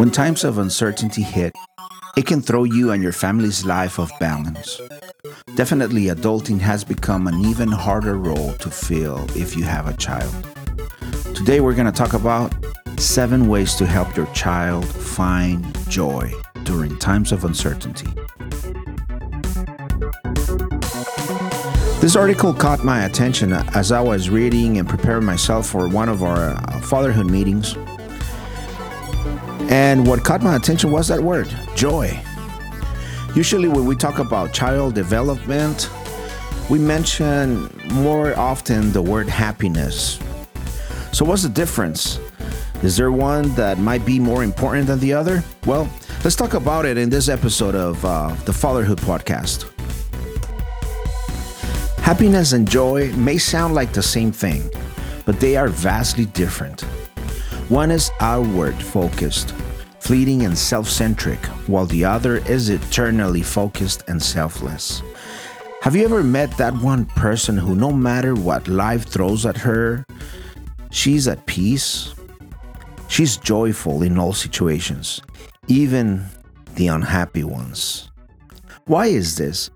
When times of uncertainty hit, it can throw you and your family's life off balance. Definitely, adulting has become an even harder role to fill if you have a child. Today, we're going to talk about seven ways to help your child find joy during times of uncertainty. This article caught my attention as I was reading and preparing myself for one of our uh, fatherhood meetings. And what caught my attention was that word, joy. Usually, when we talk about child development, we mention more often the word happiness. So, what's the difference? Is there one that might be more important than the other? Well, let's talk about it in this episode of uh, the Fatherhood Podcast. Happiness and joy may sound like the same thing, but they are vastly different. One is outward focused, fleeting and self centric, while the other is eternally focused and selfless. Have you ever met that one person who, no matter what life throws at her, she's at peace? She's joyful in all situations, even the unhappy ones. Why is this?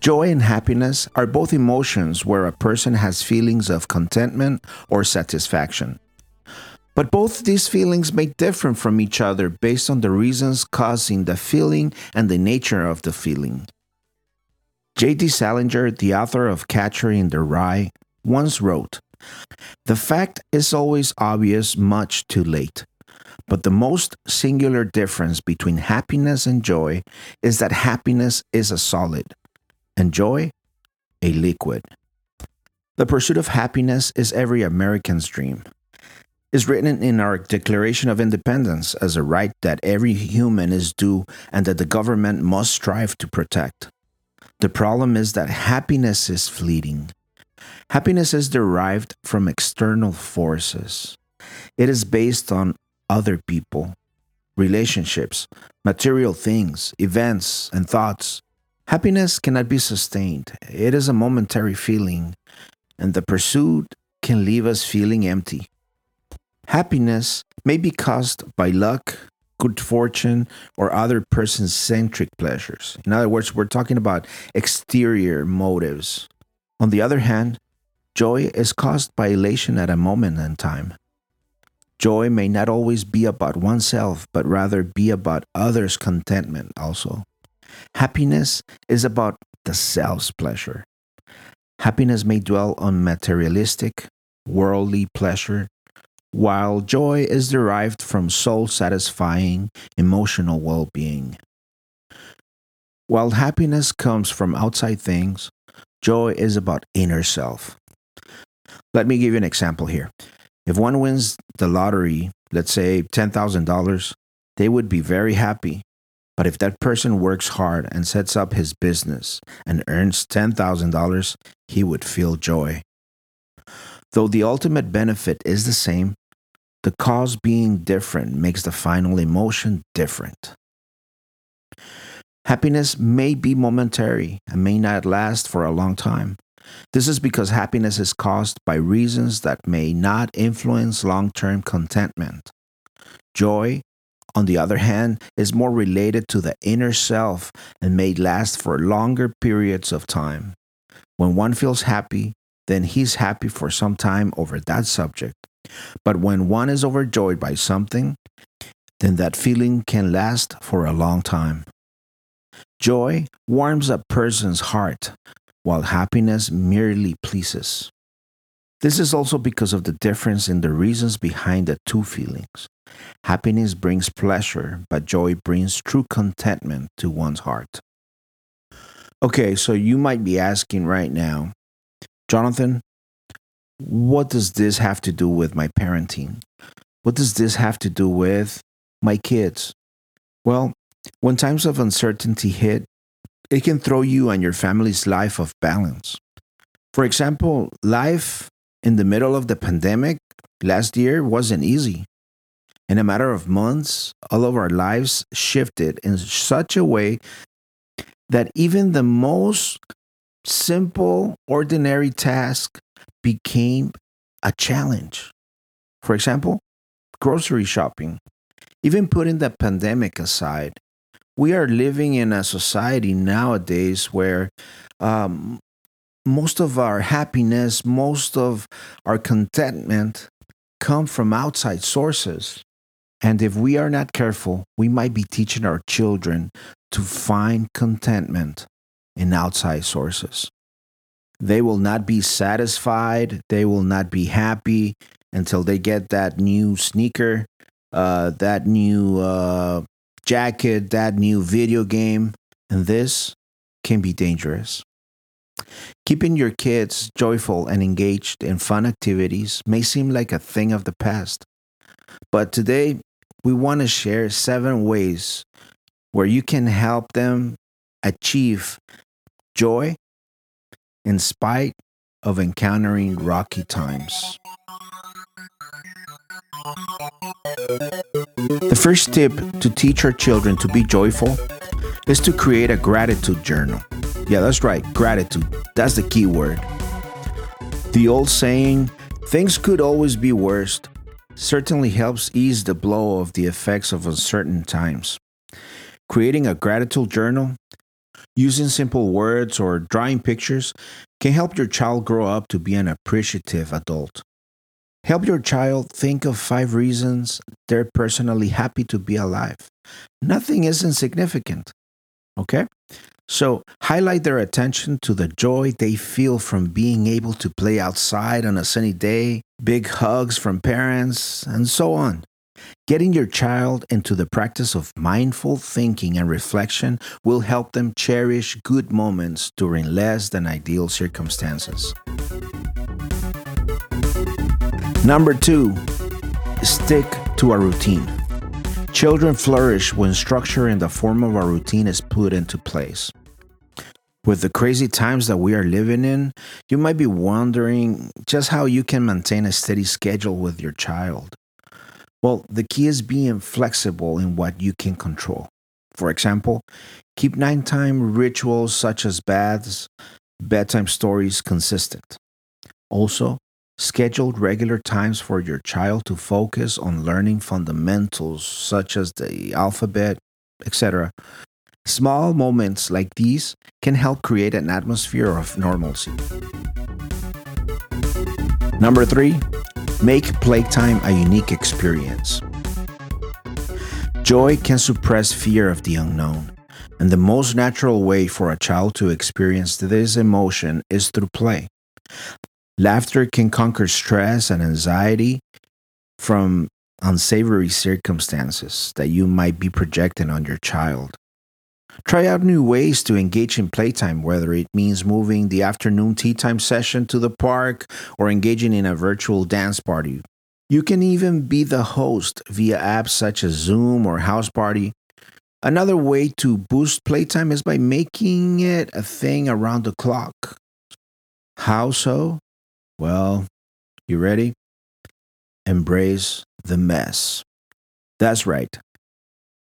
Joy and happiness are both emotions where a person has feelings of contentment or satisfaction. But both these feelings may differ from each other based on the reasons causing the feeling and the nature of the feeling. J.D. Salinger, the author of Catcher in the Rye, once wrote The fact is always obvious much too late. But the most singular difference between happiness and joy is that happiness is a solid, and joy a liquid. The pursuit of happiness is every American's dream. Is written in our Declaration of Independence as a right that every human is due and that the government must strive to protect. The problem is that happiness is fleeting. Happiness is derived from external forces. It is based on other people, relationships, material things, events, and thoughts. Happiness cannot be sustained. It is a momentary feeling, and the pursuit can leave us feeling empty. Happiness may be caused by luck, good fortune, or other person centric pleasures. In other words, we're talking about exterior motives. On the other hand, joy is caused by elation at a moment in time. Joy may not always be about oneself, but rather be about others' contentment also. Happiness is about the self's pleasure. Happiness may dwell on materialistic, worldly pleasure, while joy is derived from soul satisfying, emotional well being. While happiness comes from outside things, joy is about inner self. Let me give you an example here. If one wins the lottery, let's say $10,000, they would be very happy but if that person works hard and sets up his business and earns $10,000, he would feel joy. Though the ultimate benefit is the same, the cause being different makes the final emotion different. Happiness may be momentary and may not last for a long time. This is because happiness is caused by reasons that may not influence long term contentment. Joy on the other hand, is more related to the inner self and may last for longer periods of time. When one feels happy, then he's happy for some time over that subject. But when one is overjoyed by something, then that feeling can last for a long time. Joy warms a person's heart, while happiness merely pleases. This is also because of the difference in the reasons behind the two feelings. Happiness brings pleasure, but joy brings true contentment to one's heart. Okay, so you might be asking right now, Jonathan, what does this have to do with my parenting? What does this have to do with my kids? Well, when times of uncertainty hit, it can throw you and your family's life off balance. For example, life in the middle of the pandemic last year wasn't easy. In a matter of months, all of our lives shifted in such a way that even the most simple, ordinary task became a challenge. For example, grocery shopping. Even putting the pandemic aside, we are living in a society nowadays where um, most of our happiness, most of our contentment come from outside sources. And if we are not careful, we might be teaching our children to find contentment in outside sources. They will not be satisfied, they will not be happy until they get that new sneaker, uh, that new uh, jacket, that new video game. And this can be dangerous. Keeping your kids joyful and engaged in fun activities may seem like a thing of the past. But today, we want to share seven ways where you can help them achieve joy in spite of encountering rocky times. The first tip to teach our children to be joyful is to create a gratitude journal. Yeah, that's right, gratitude. That's the key word. The old saying, things could always be worse, certainly helps ease the blow of the effects of uncertain times. Creating a gratitude journal, using simple words, or drawing pictures can help your child grow up to be an appreciative adult. Help your child think of five reasons they're personally happy to be alive. Nothing is insignificant. Okay? So, highlight their attention to the joy they feel from being able to play outside on a sunny day, big hugs from parents, and so on. Getting your child into the practice of mindful thinking and reflection will help them cherish good moments during less than ideal circumstances. Number two, stick to a routine. Children flourish when structure in the form of a routine is put into place. With the crazy times that we are living in, you might be wondering just how you can maintain a steady schedule with your child. Well, the key is being flexible in what you can control. For example, keep nighttime rituals such as baths, bedtime stories consistent. Also, Schedule regular times for your child to focus on learning fundamentals such as the alphabet, etc. Small moments like these can help create an atmosphere of normalcy. Number three, make playtime a unique experience. Joy can suppress fear of the unknown, and the most natural way for a child to experience this emotion is through play. Laughter can conquer stress and anxiety from unsavory circumstances that you might be projecting on your child. Try out new ways to engage in playtime, whether it means moving the afternoon tea time session to the park or engaging in a virtual dance party. You can even be the host via apps such as Zoom or House Party. Another way to boost playtime is by making it a thing around the clock. How so? Well, you ready? Embrace the mess. That's right.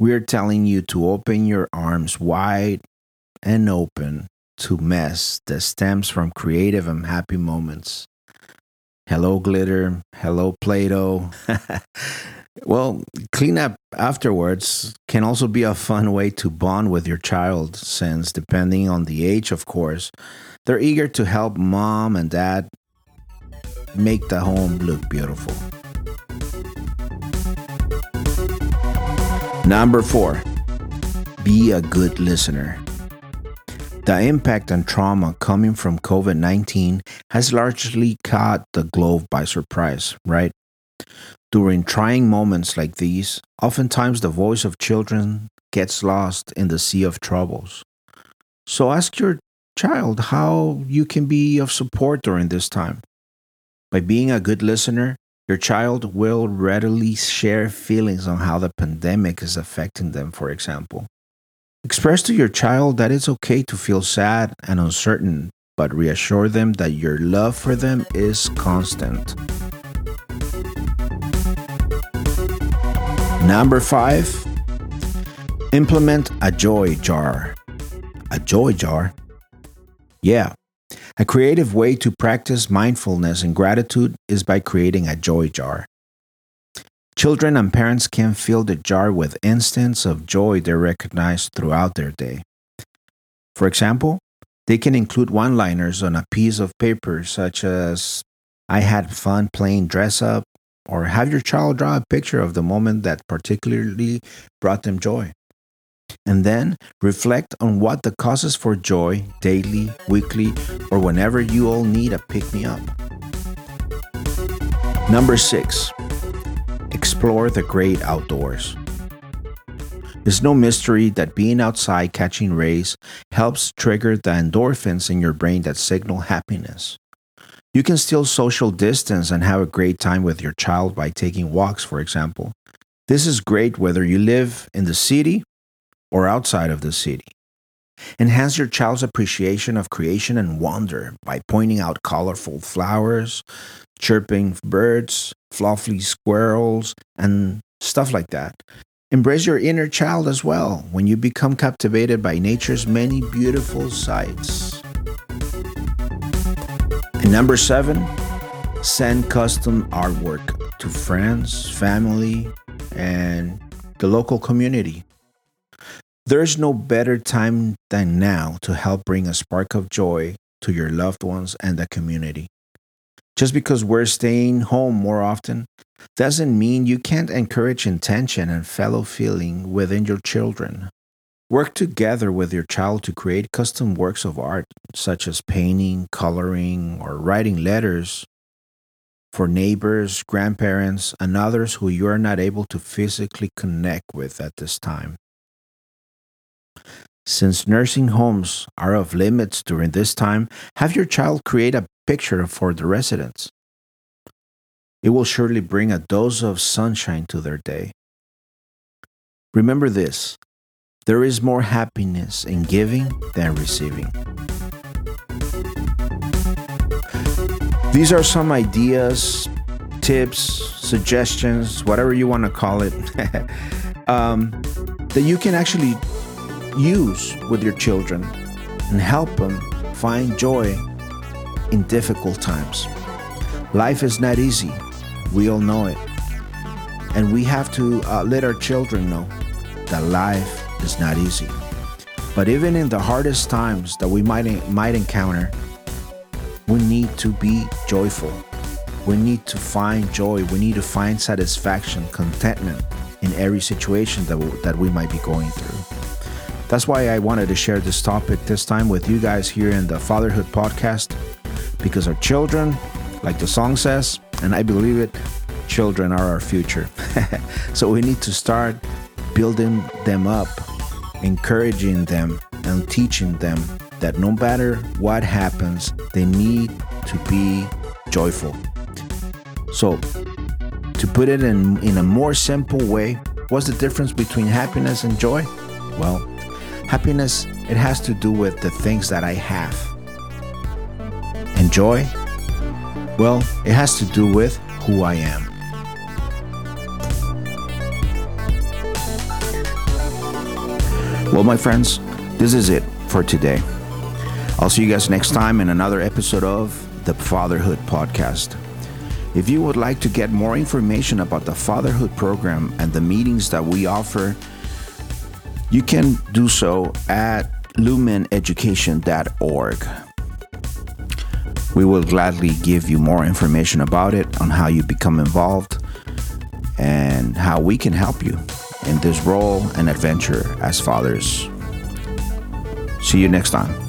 We're telling you to open your arms wide and open to mess that stems from creative and happy moments. Hello, glitter. Hello, Play Doh. well, cleanup afterwards can also be a fun way to bond with your child, since depending on the age, of course, they're eager to help mom and dad make the home look beautiful. Number four, be a good listener. The impact and trauma coming from COVID 19 has largely caught the globe by surprise, right? During trying moments like these, oftentimes the voice of children gets lost in the sea of troubles. So ask your child how you can be of support during this time. By being a good listener, your child will readily share feelings on how the pandemic is affecting them, for example. Express to your child that it's okay to feel sad and uncertain, but reassure them that your love for them is constant. Number five, implement a joy jar. A joy jar? Yeah, a creative way to practice mindfulness and gratitude is by creating a joy jar. Children and parents can fill the jar with instances of joy they recognize throughout their day. For example, they can include one liners on a piece of paper, such as, I had fun playing dress up, or have your child draw a picture of the moment that particularly brought them joy. And then reflect on what the causes for joy daily, weekly, or whenever you all need a pick me up. Number six, explore the great outdoors. It's no mystery that being outside catching rays helps trigger the endorphins in your brain that signal happiness. You can still social distance and have a great time with your child by taking walks, for example. This is great whether you live in the city or outside of the city. Enhance your child's appreciation of creation and wonder by pointing out colorful flowers, chirping birds, fluffy squirrels, and stuff like that. Embrace your inner child as well when you become captivated by nature's many beautiful sights. And number seven, send custom artwork to friends, family, and the local community. There's no better time than now to help bring a spark of joy to your loved ones and the community. Just because we're staying home more often doesn't mean you can't encourage intention and fellow feeling within your children. Work together with your child to create custom works of art, such as painting, coloring, or writing letters for neighbors, grandparents, and others who you are not able to physically connect with at this time. Since nursing homes are of limits during this time, have your child create a picture for the residents. It will surely bring a dose of sunshine to their day. Remember this there is more happiness in giving than receiving. These are some ideas, tips, suggestions, whatever you want to call it, um, that you can actually use with your children and help them find joy in difficult times. Life is not easy. We all know it. And we have to uh, let our children know that life is not easy. But even in the hardest times that we might, might encounter, we need to be joyful. We need to find joy. We need to find satisfaction, contentment in every situation that, we, that we might be going through. That's why I wanted to share this topic this time with you guys here in the Fatherhood Podcast because our children, like the song says, and I believe it, children are our future. so we need to start building them up, encouraging them, and teaching them that no matter what happens, they need to be joyful. So, to put it in, in a more simple way, what's the difference between happiness and joy? Well, Happiness, it has to do with the things that I have. And joy, well, it has to do with who I am. Well, my friends, this is it for today. I'll see you guys next time in another episode of the Fatherhood Podcast. If you would like to get more information about the Fatherhood program and the meetings that we offer, you can do so at lumeneducation.org. We will gladly give you more information about it on how you become involved and how we can help you in this role and adventure as fathers. See you next time.